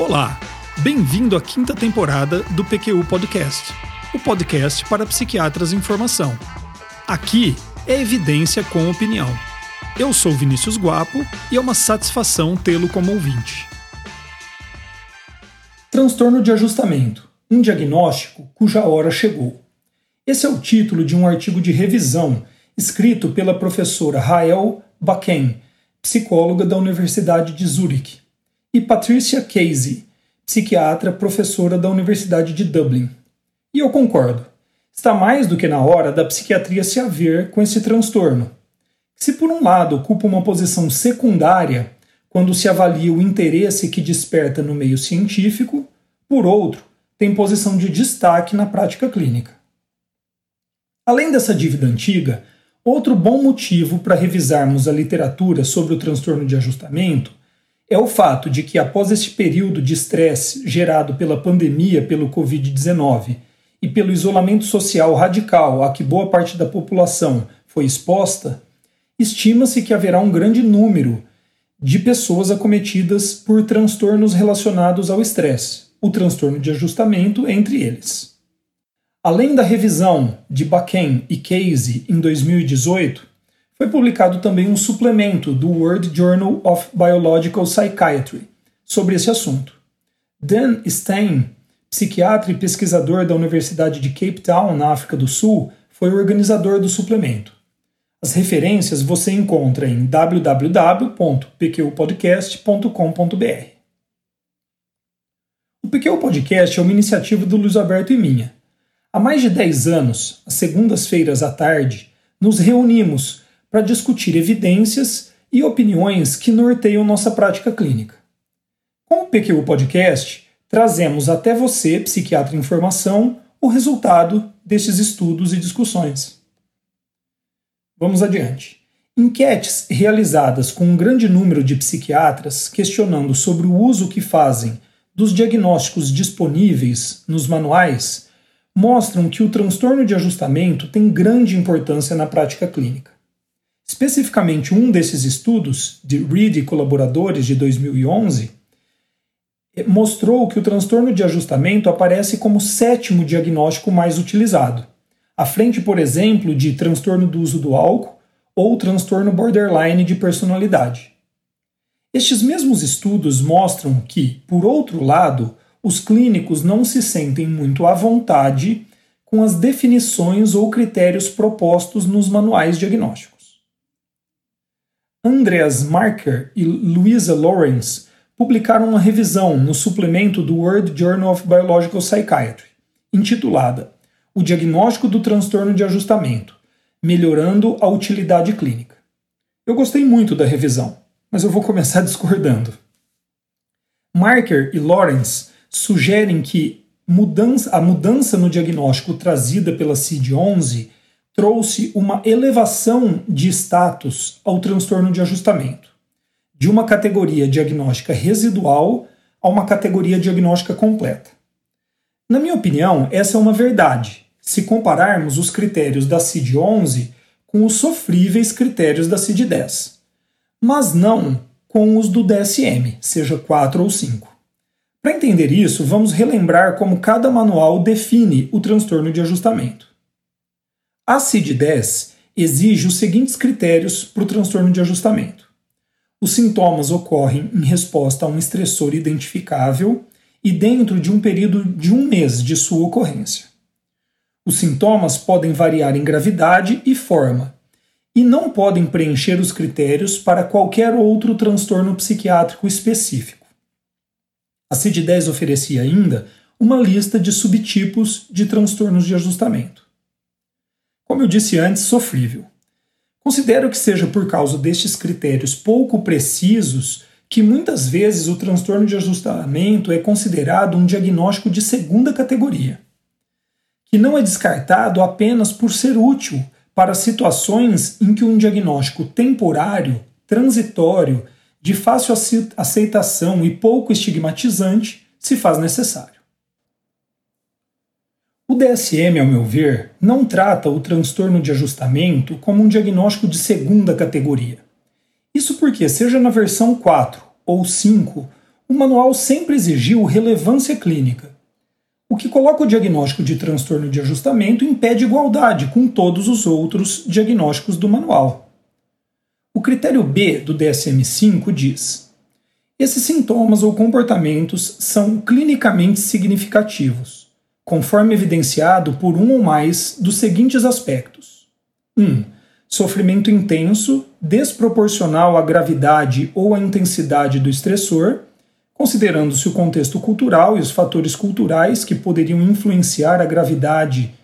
Olá, bem-vindo à quinta temporada do PQU Podcast, o podcast para psiquiatras em formação. Aqui é evidência com opinião. Eu sou Vinícius Guapo e é uma satisfação tê-lo como ouvinte. Transtorno de ajustamento um diagnóstico cuja hora chegou. Esse é o título de um artigo de revisão escrito pela professora Rael Bakken, psicóloga da Universidade de Zurich e Patricia Casey, psiquiatra professora da Universidade de Dublin. E eu concordo. Está mais do que na hora da psiquiatria se haver com esse transtorno. Se por um lado ocupa uma posição secundária quando se avalia o interesse que desperta no meio científico, por outro, tem posição de destaque na prática clínica. Além dessa dívida antiga, outro bom motivo para revisarmos a literatura sobre o transtorno de ajustamento é o fato de que, após este período de estresse gerado pela pandemia pelo Covid-19 e pelo isolamento social radical a que boa parte da população foi exposta, estima-se que haverá um grande número de pessoas acometidas por transtornos relacionados ao estresse, o transtorno de ajustamento entre eles. Além da revisão de Bakken e Casey em 2018, foi publicado também um suplemento do World Journal of Biological Psychiatry sobre esse assunto. Dan Stein, psiquiatra e pesquisador da Universidade de Cape Town, na África do Sul, foi o organizador do suplemento. As referências você encontra em www.pqpodcast.com.br. O PQ Podcast é uma iniciativa do Luiz Alberto e minha. Há mais de 10 anos, às segundas-feiras à tarde, nos reunimos para discutir evidências e opiniões que norteiam nossa prática clínica. Com o PQ Podcast, trazemos até você, psiquiatra em formação, o resultado destes estudos e discussões. Vamos adiante. Enquetes realizadas com um grande número de psiquiatras questionando sobre o uso que fazem dos diagnósticos disponíveis nos manuais mostram que o transtorno de ajustamento tem grande importância na prática clínica. Especificamente, um desses estudos, de Reed e colaboradores de 2011, eh, mostrou que o transtorno de ajustamento aparece como sétimo diagnóstico mais utilizado, à frente, por exemplo, de transtorno do uso do álcool ou transtorno borderline de personalidade. Estes mesmos estudos mostram que, por outro lado, os clínicos não se sentem muito à vontade com as definições ou critérios propostos nos manuais diagnósticos. Andreas Marker e Louisa Lawrence publicaram uma revisão no suplemento do World Journal of Biological Psychiatry, intitulada O Diagnóstico do Transtorno de Ajustamento Melhorando a Utilidade Clínica. Eu gostei muito da revisão, mas eu vou começar discordando. Marker e Lawrence sugerem que mudança, a mudança no diagnóstico trazida pela CID-11 trouxe uma elevação de status ao transtorno de ajustamento, de uma categoria diagnóstica residual a uma categoria diagnóstica completa. Na minha opinião, essa é uma verdade, se compararmos os critérios da CID-11 com os sofríveis critérios da CID-10, mas não com os do DSM, seja 4 ou 5. Para entender isso, vamos relembrar como cada manual define o transtorno de ajustamento. A CID-10 exige os seguintes critérios para o transtorno de ajustamento. Os sintomas ocorrem em resposta a um estressor identificável e dentro de um período de um mês de sua ocorrência. Os sintomas podem variar em gravidade e forma e não podem preencher os critérios para qualquer outro transtorno psiquiátrico específico. A CID-10 oferecia ainda uma lista de subtipos de transtornos de ajustamento como eu disse antes, sofrível. Considero que seja por causa destes critérios pouco precisos que muitas vezes o transtorno de ajustamento é considerado um diagnóstico de segunda categoria, que não é descartado apenas por ser útil para situações em que um diagnóstico temporário, transitório, de fácil aceitação e pouco estigmatizante se faz necessário. O DSM, ao meu ver, não trata o transtorno de ajustamento como um diagnóstico de segunda categoria. Isso porque, seja na versão 4 ou 5, o manual sempre exigiu relevância clínica, o que coloca o diagnóstico de transtorno de ajustamento em pé de igualdade com todos os outros diagnósticos do manual. O critério B do DSM-5 diz: esses sintomas ou comportamentos são clinicamente significativos, conforme evidenciado por um ou mais dos seguintes aspectos: 1. Um, sofrimento intenso, desproporcional à gravidade ou à intensidade do estressor, considerando-se o contexto cultural e os fatores culturais que poderiam influenciar a gravidade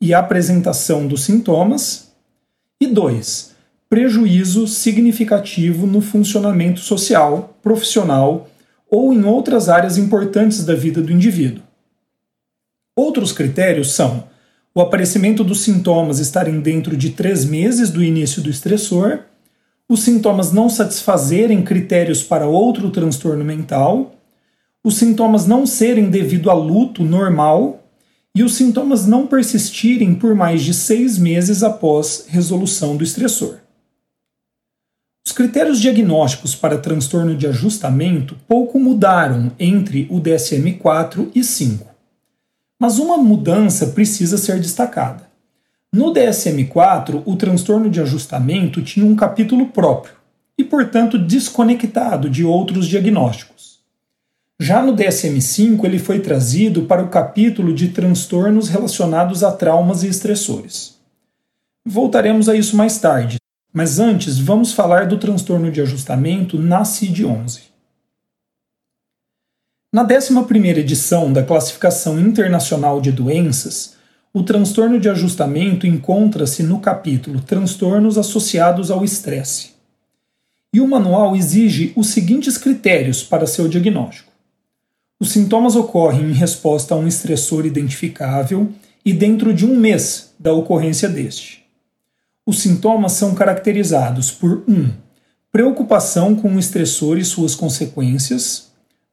e a apresentação dos sintomas. E 2 prejuízo significativo no funcionamento social, profissional ou em outras áreas importantes da vida do indivíduo. Outros critérios são o aparecimento dos sintomas estarem dentro de três meses do início do estressor, os sintomas não satisfazerem critérios para outro transtorno mental, os sintomas não serem devido a luto normal e os sintomas não persistirem por mais de seis meses após resolução do estressor. Os critérios diagnósticos para transtorno de ajustamento pouco mudaram entre o DSM-4 e 5. Mas uma mudança precisa ser destacada. No DSM-4, o transtorno de ajustamento tinha um capítulo próprio e, portanto, desconectado de outros diagnósticos. Já no DSM-5, ele foi trazido para o capítulo de transtornos relacionados a traumas e estressores. Voltaremos a isso mais tarde, mas antes, vamos falar do transtorno de ajustamento na CID-11. Na 11ª edição da Classificação Internacional de Doenças, o transtorno de ajustamento encontra-se no capítulo Transtornos associados ao estresse. E o manual exige os seguintes critérios para seu diagnóstico. Os sintomas ocorrem em resposta a um estressor identificável e dentro de um mês da ocorrência deste. Os sintomas são caracterizados por 1. Um, preocupação com o estressor e suas consequências.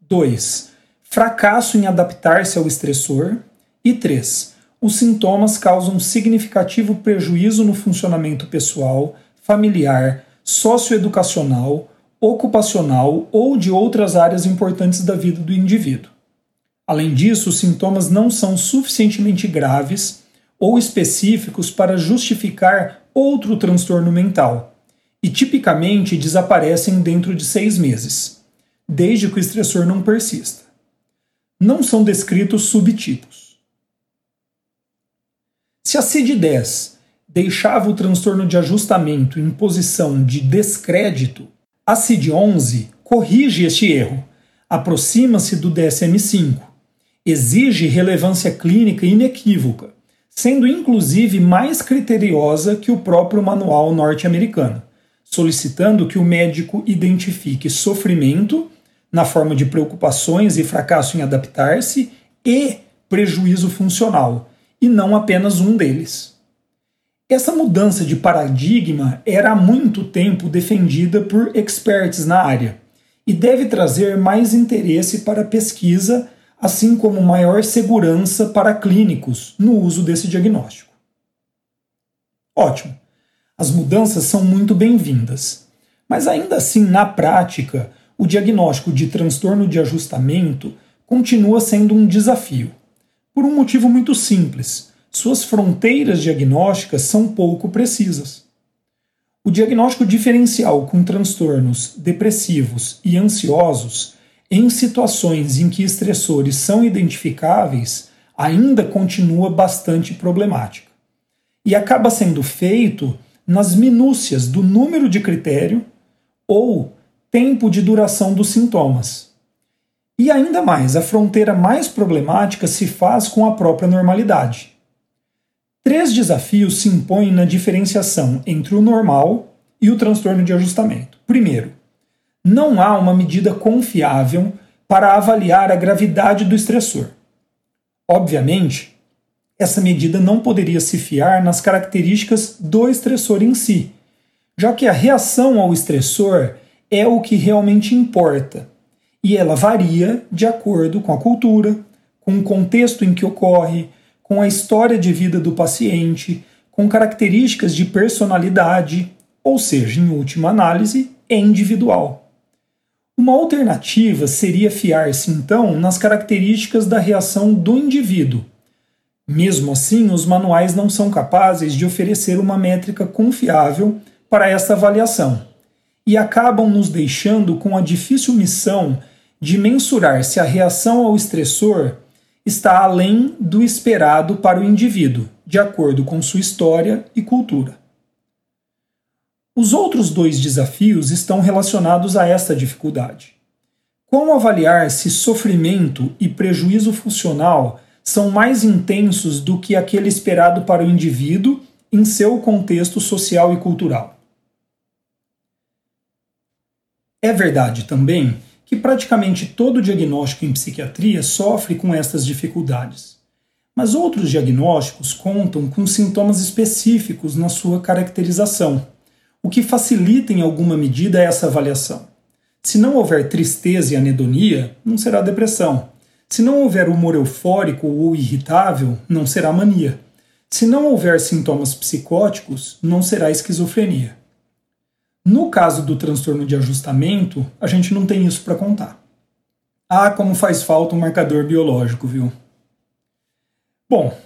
2. Fracasso em adaptar-se ao estressor. E 3. Os sintomas causam significativo prejuízo no funcionamento pessoal, familiar, socioeducacional, ocupacional ou de outras áreas importantes da vida do indivíduo. Além disso, os sintomas não são suficientemente graves ou específicos para justificar outro transtorno mental e tipicamente desaparecem dentro de seis meses, desde que o estressor não persista. Não são descritos subtipos. Se a CID-10 deixava o transtorno de ajustamento em posição de descrédito, a CID-11 corrige este erro, aproxima-se do DSM-5, exige relevância clínica inequívoca sendo inclusive mais criteriosa que o próprio manual norte-americano, solicitando que o médico identifique sofrimento na forma de preocupações e fracasso em adaptar-se e prejuízo funcional, e não apenas um deles. Essa mudança de paradigma era há muito tempo defendida por experts na área e deve trazer mais interesse para a pesquisa assim como maior segurança para clínicos no uso desse diagnóstico. Ótimo! As mudanças são muito bem-vindas, mas ainda assim, na prática, o diagnóstico de transtorno de ajustamento continua sendo um desafio, por um motivo muito simples: suas fronteiras diagnósticas são pouco precisas. O diagnóstico diferencial com transtornos depressivos e ansiosos em situações em que estressores são identificáveis, ainda continua bastante problemática. E acaba sendo feito nas minúcias do número de critério ou tempo de duração dos sintomas. E ainda mais, a fronteira mais problemática se faz com a própria normalidade. Três desafios se impõem na diferenciação entre o normal e o transtorno de ajustamento. Primeiro, não há uma medida confiável para avaliar a gravidade do estressor. Obviamente, essa medida não poderia se fiar nas características do estressor em si, já que a reação ao estressor é o que realmente importa, e ela varia de acordo com a cultura, com o contexto em que ocorre, com a história de vida do paciente, com características de personalidade, ou seja, em última análise, é individual. Uma alternativa seria fiar-se então nas características da reação do indivíduo. Mesmo assim, os manuais não são capazes de oferecer uma métrica confiável para esta avaliação e acabam nos deixando com a difícil missão de mensurar se a reação ao estressor está além do esperado para o indivíduo, de acordo com sua história e cultura. Os outros dois desafios estão relacionados a esta dificuldade. Como avaliar se sofrimento e prejuízo funcional são mais intensos do que aquele esperado para o indivíduo em seu contexto social e cultural? É verdade também que praticamente todo diagnóstico em psiquiatria sofre com estas dificuldades. Mas outros diagnósticos contam com sintomas específicos na sua caracterização o que facilita em alguma medida essa avaliação. Se não houver tristeza e anedonia, não será depressão. Se não houver humor eufórico ou irritável, não será mania. Se não houver sintomas psicóticos, não será esquizofrenia. No caso do transtorno de ajustamento, a gente não tem isso para contar. Ah, como faz falta um marcador biológico, viu? Bom,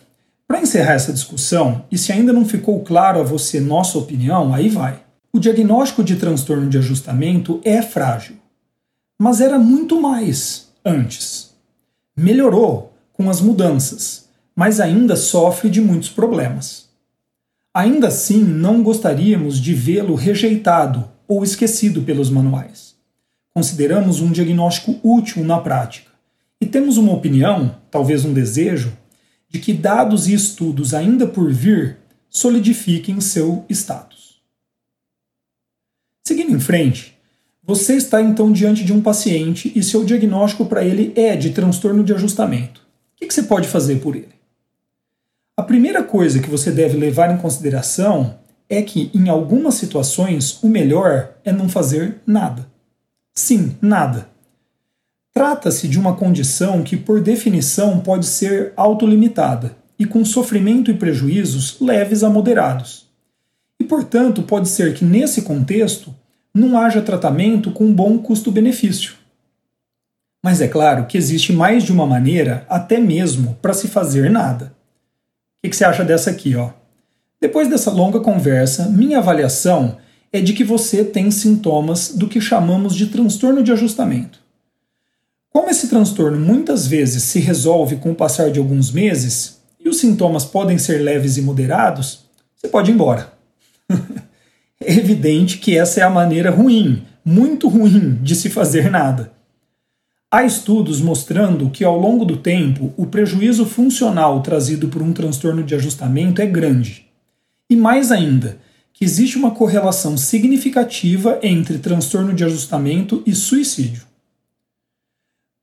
para encerrar essa discussão, e se ainda não ficou claro a você nossa opinião, aí vai. O diagnóstico de transtorno de ajustamento é frágil, mas era muito mais antes. Melhorou com as mudanças, mas ainda sofre de muitos problemas. Ainda assim, não gostaríamos de vê-lo rejeitado ou esquecido pelos manuais. Consideramos um diagnóstico útil na prática e temos uma opinião, talvez um desejo, de que dados e estudos ainda por vir solidifiquem seu status. Seguindo em frente, você está então diante de um paciente e seu diagnóstico para ele é de transtorno de ajustamento. O que você pode fazer por ele? A primeira coisa que você deve levar em consideração é que, em algumas situações, o melhor é não fazer nada. Sim, nada. Trata-se de uma condição que, por definição, pode ser autolimitada e com sofrimento e prejuízos leves a moderados. E, portanto, pode ser que nesse contexto não haja tratamento com bom custo-benefício. Mas é claro que existe mais de uma maneira, até mesmo, para se fazer nada. O que, você acha dessa aqui? Ó? Depois dessa longa conversa, minha avaliação é de que você tem sintomas do que chamamos de transtorno de ajustamento. Como esse transtorno muitas vezes se resolve com o passar de alguns meses e os sintomas podem ser leves e moderados, você pode ir embora. é evidente que essa é a maneira ruim, muito ruim, de se fazer nada. Há estudos mostrando que ao longo do tempo o prejuízo funcional trazido por um transtorno de ajustamento é grande. E mais ainda, que existe uma correlação significativa entre transtorno de ajustamento e suicídio.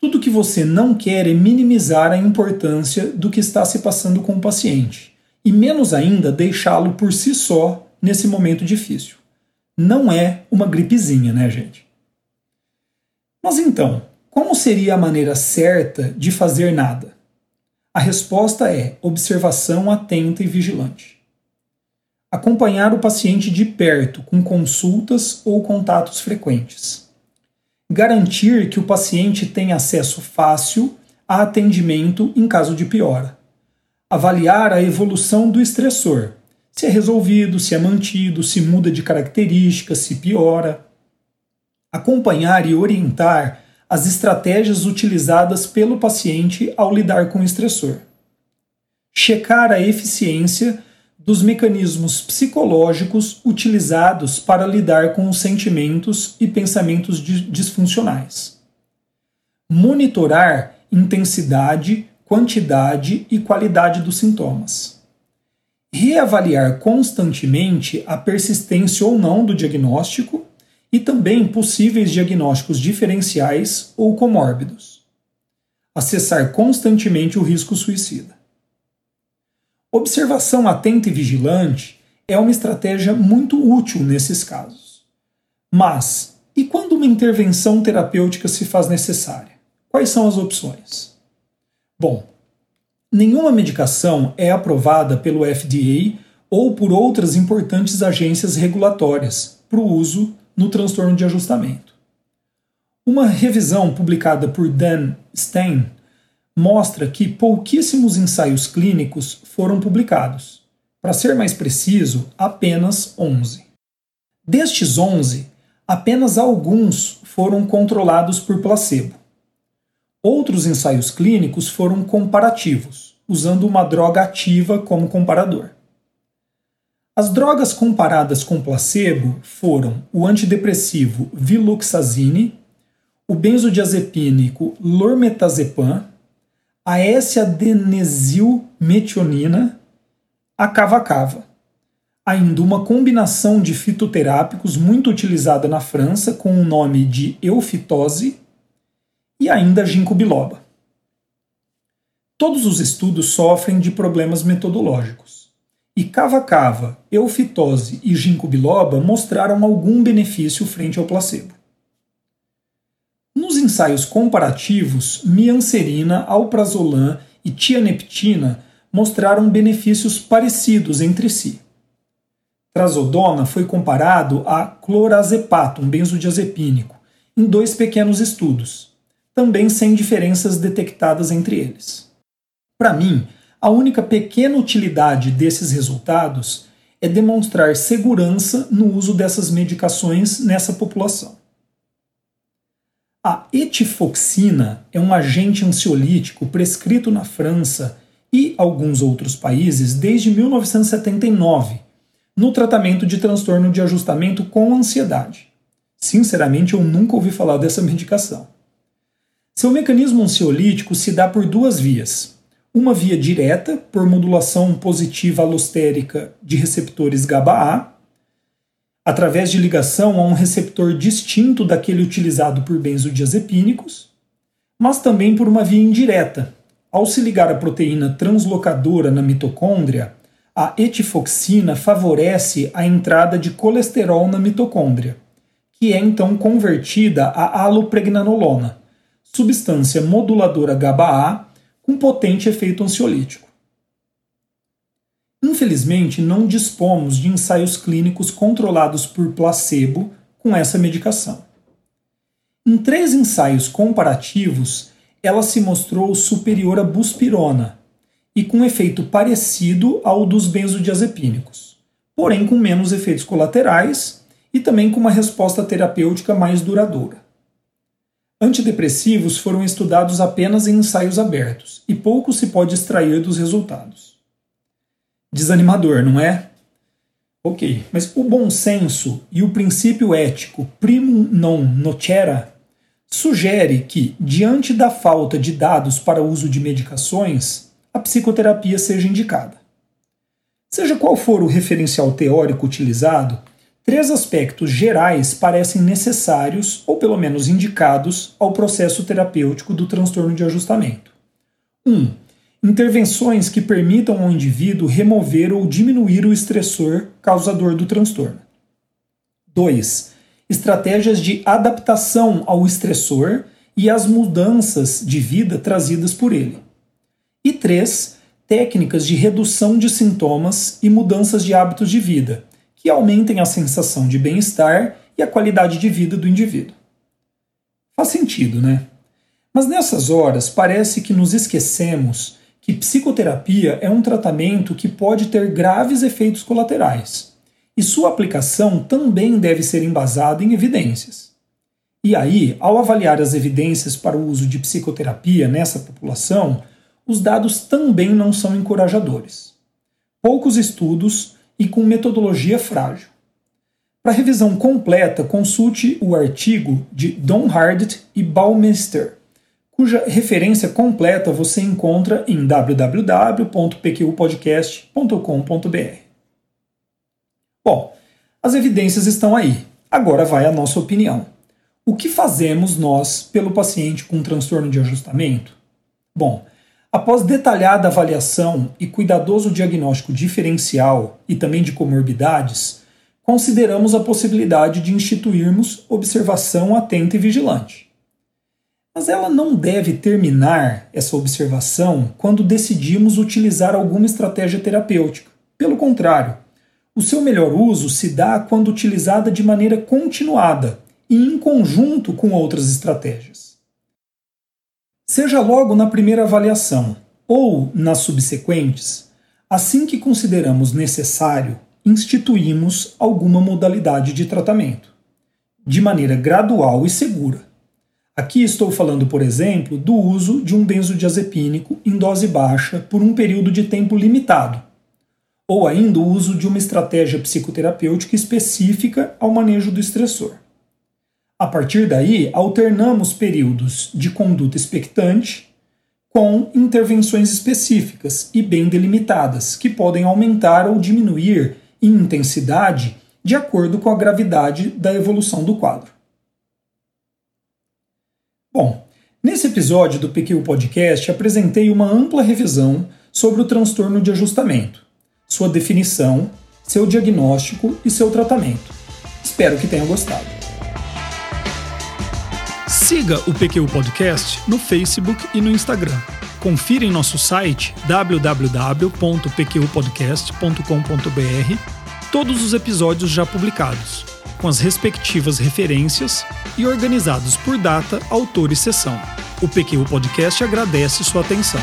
Tudo que você não quer é minimizar a importância do que está se passando com o paciente, e menos ainda deixá-lo por si só nesse momento difícil. Não é uma gripezinha, né, gente? Mas então, como seria a maneira certa de fazer nada? A resposta é observação atenta e vigilante. Acompanhar o paciente de perto com consultas ou contatos frequentes. Garantir que o paciente tenha acesso fácil a atendimento em caso de piora. Avaliar a evolução do estressor, se é resolvido, se é mantido, se muda de características, se piora. Acompanhar e orientar as estratégias utilizadas pelo paciente ao lidar com o estressor. Checar a eficiência dos mecanismos psicológicos utilizados para lidar com os sentimentos e pensamentos disfuncionais. Monitorar intensidade, quantidade e qualidade dos sintomas reavaliar constantemente a persistência ou não do diagnóstico e também possíveis diagnósticos diferenciais ou comórbidos. Acessar constantemente o risco suicida. Observação atenta e vigilante é uma estratégia muito útil nesses casos. Mas, e quando uma intervenção terapêutica se faz necessária? Quais são as opções? Bom, Nenhuma medicação é aprovada pelo FDA ou por outras importantes agências regulatórias para o uso no transtorno de ajustamento. Uma revisão publicada por Dan Stein mostra que pouquíssimos ensaios clínicos foram publicados. Para ser mais preciso, apenas 11. Destes 11, apenas alguns foram controlados por placebo. Outros ensaios clínicos foram comparativos, usando uma droga ativa como comparador. As drogas comparadas com placebo foram o antidepressivo viloxazine, o benzodiazepínico lormetazepam, a S-adenesilmetionina, a cava-cava. Ainda uma combinação de fitoterápicos muito utilizada na França com o nome de eufitose e ainda ginkgo biloba. Todos os estudos sofrem de problemas metodológicos. E cava-cava, eufitose e ginkgo biloba mostraram algum benefício frente ao placebo. Nos ensaios comparativos, mianserina, alprazolam e tianeptina mostraram benefícios parecidos entre si. Trazodona foi comparado a clorazepam, um benzodiazepínico, em dois pequenos estudos, também sem diferenças detectadas entre eles. Para mim, a única pequena utilidade desses resultados é demonstrar segurança no uso dessas medicações nessa população. A etifoxina é um agente ansiolítico prescrito na França e alguns outros países desde 1979, no tratamento de transtorno de ajustamento com ansiedade. Sinceramente, eu nunca ouvi falar dessa medicação. Seu mecanismo ansiolítico se dá por duas vias. Uma via direta, por modulação positiva alostérica de receptores GABA-A, através de ligação a um receptor distinto daquele utilizado por benzodiazepínicos, mas também por uma via indireta. Ao se ligar a proteína translocadora na mitocôndria, a etifoxina favorece a entrada de colesterol na mitocôndria, que é então convertida a alopregnanolona, substância moduladora GABA-A com potente efeito ansiolítico. Infelizmente, não dispomos de ensaios clínicos controlados por placebo com essa medicação. Em três ensaios comparativos, ela se mostrou superior à buspirona e com efeito parecido ao dos benzodiazepínicos, porém com menos efeitos colaterais e também com uma resposta terapêutica mais duradoura. Antidepressivos foram estudados apenas em ensaios abertos e pouco se pode extrair dos resultados desanimador, não é? Ok, mas o bom senso e o princípio ético primum non nocere sugere que, diante da falta de dados para o uso de medicações, a psicoterapia seja indicada. Seja qual for o referencial teórico utilizado, três aspectos gerais parecem necessários, ou pelo menos indicados, ao processo terapêutico do transtorno de ajustamento. 1. Um, intervenções que permitam ao indivíduo remover ou diminuir o estressor causador do transtorno. 2. Estratégias de adaptação ao estressor e às mudanças de vida trazidas por ele. E 3. Técnicas de redução de sintomas e mudanças de hábitos de vida, que aumentem a sensação de bem-estar e a qualidade de vida do indivíduo. Faz sentido, né? Mas nessas horas parece que nos esquecemos que psicoterapia é um tratamento que pode ter graves efeitos colaterais, e sua aplicação também deve ser embasada em evidências. E aí, ao avaliar as evidências para o uso de psicoterapia nessa população, os dados também não são encorajadores. Poucos estudos e com metodologia frágil. Para revisão completa, consulte o artigo de Don Hardt e Baumeister cuja referência completa você encontra em www.pqpodcast.com.br. Bom, as evidências estão aí. Agora vai a nossa opinião. O que fazemos nós pelo paciente com transtorno de ajustamento? Bom, após detalhada avaliação e cuidadoso diagnóstico diferencial e também de comorbidades, consideramos a possibilidade de instituirmos observação atenta e vigilante. Mas ela não deve terminar essa observação quando decidimos utilizar alguma estratégia terapêutica. Pelo contrário, o seu melhor uso se dá quando utilizada de maneira continuada e em conjunto com outras estratégias. Seja logo na primeira avaliação ou nas subsequentes, assim que consideramos necessário, instituímos alguma modalidade de tratamento, de maneira gradual e segura. Aqui estou falando, por exemplo, do uso de um benzodiazepínico em dose baixa por um período de tempo limitado, ou ainda o uso de uma estratégia psicoterapêutica específica ao manejo do estressor. A partir daí, alternamos períodos de conduta expectante com intervenções específicas e bem delimitadas, que podem aumentar ou diminuir em intensidade de acordo com a gravidade da evolução do quadro. Bom, nesse episódio do PQ Podcast apresentei uma ampla revisão sobre o transtorno de ajustamento, sua definição, seu diagnóstico e seu tratamento. Espero que tenham gostado. Siga o PQ Podcast no Facebook e no Instagram. Confira em nosso site www.pqpodcast.com.br todos os episódios já publicados, com as respectivas referências e organizados por data, autor e sessão. O PQ Podcast agradece sua atenção.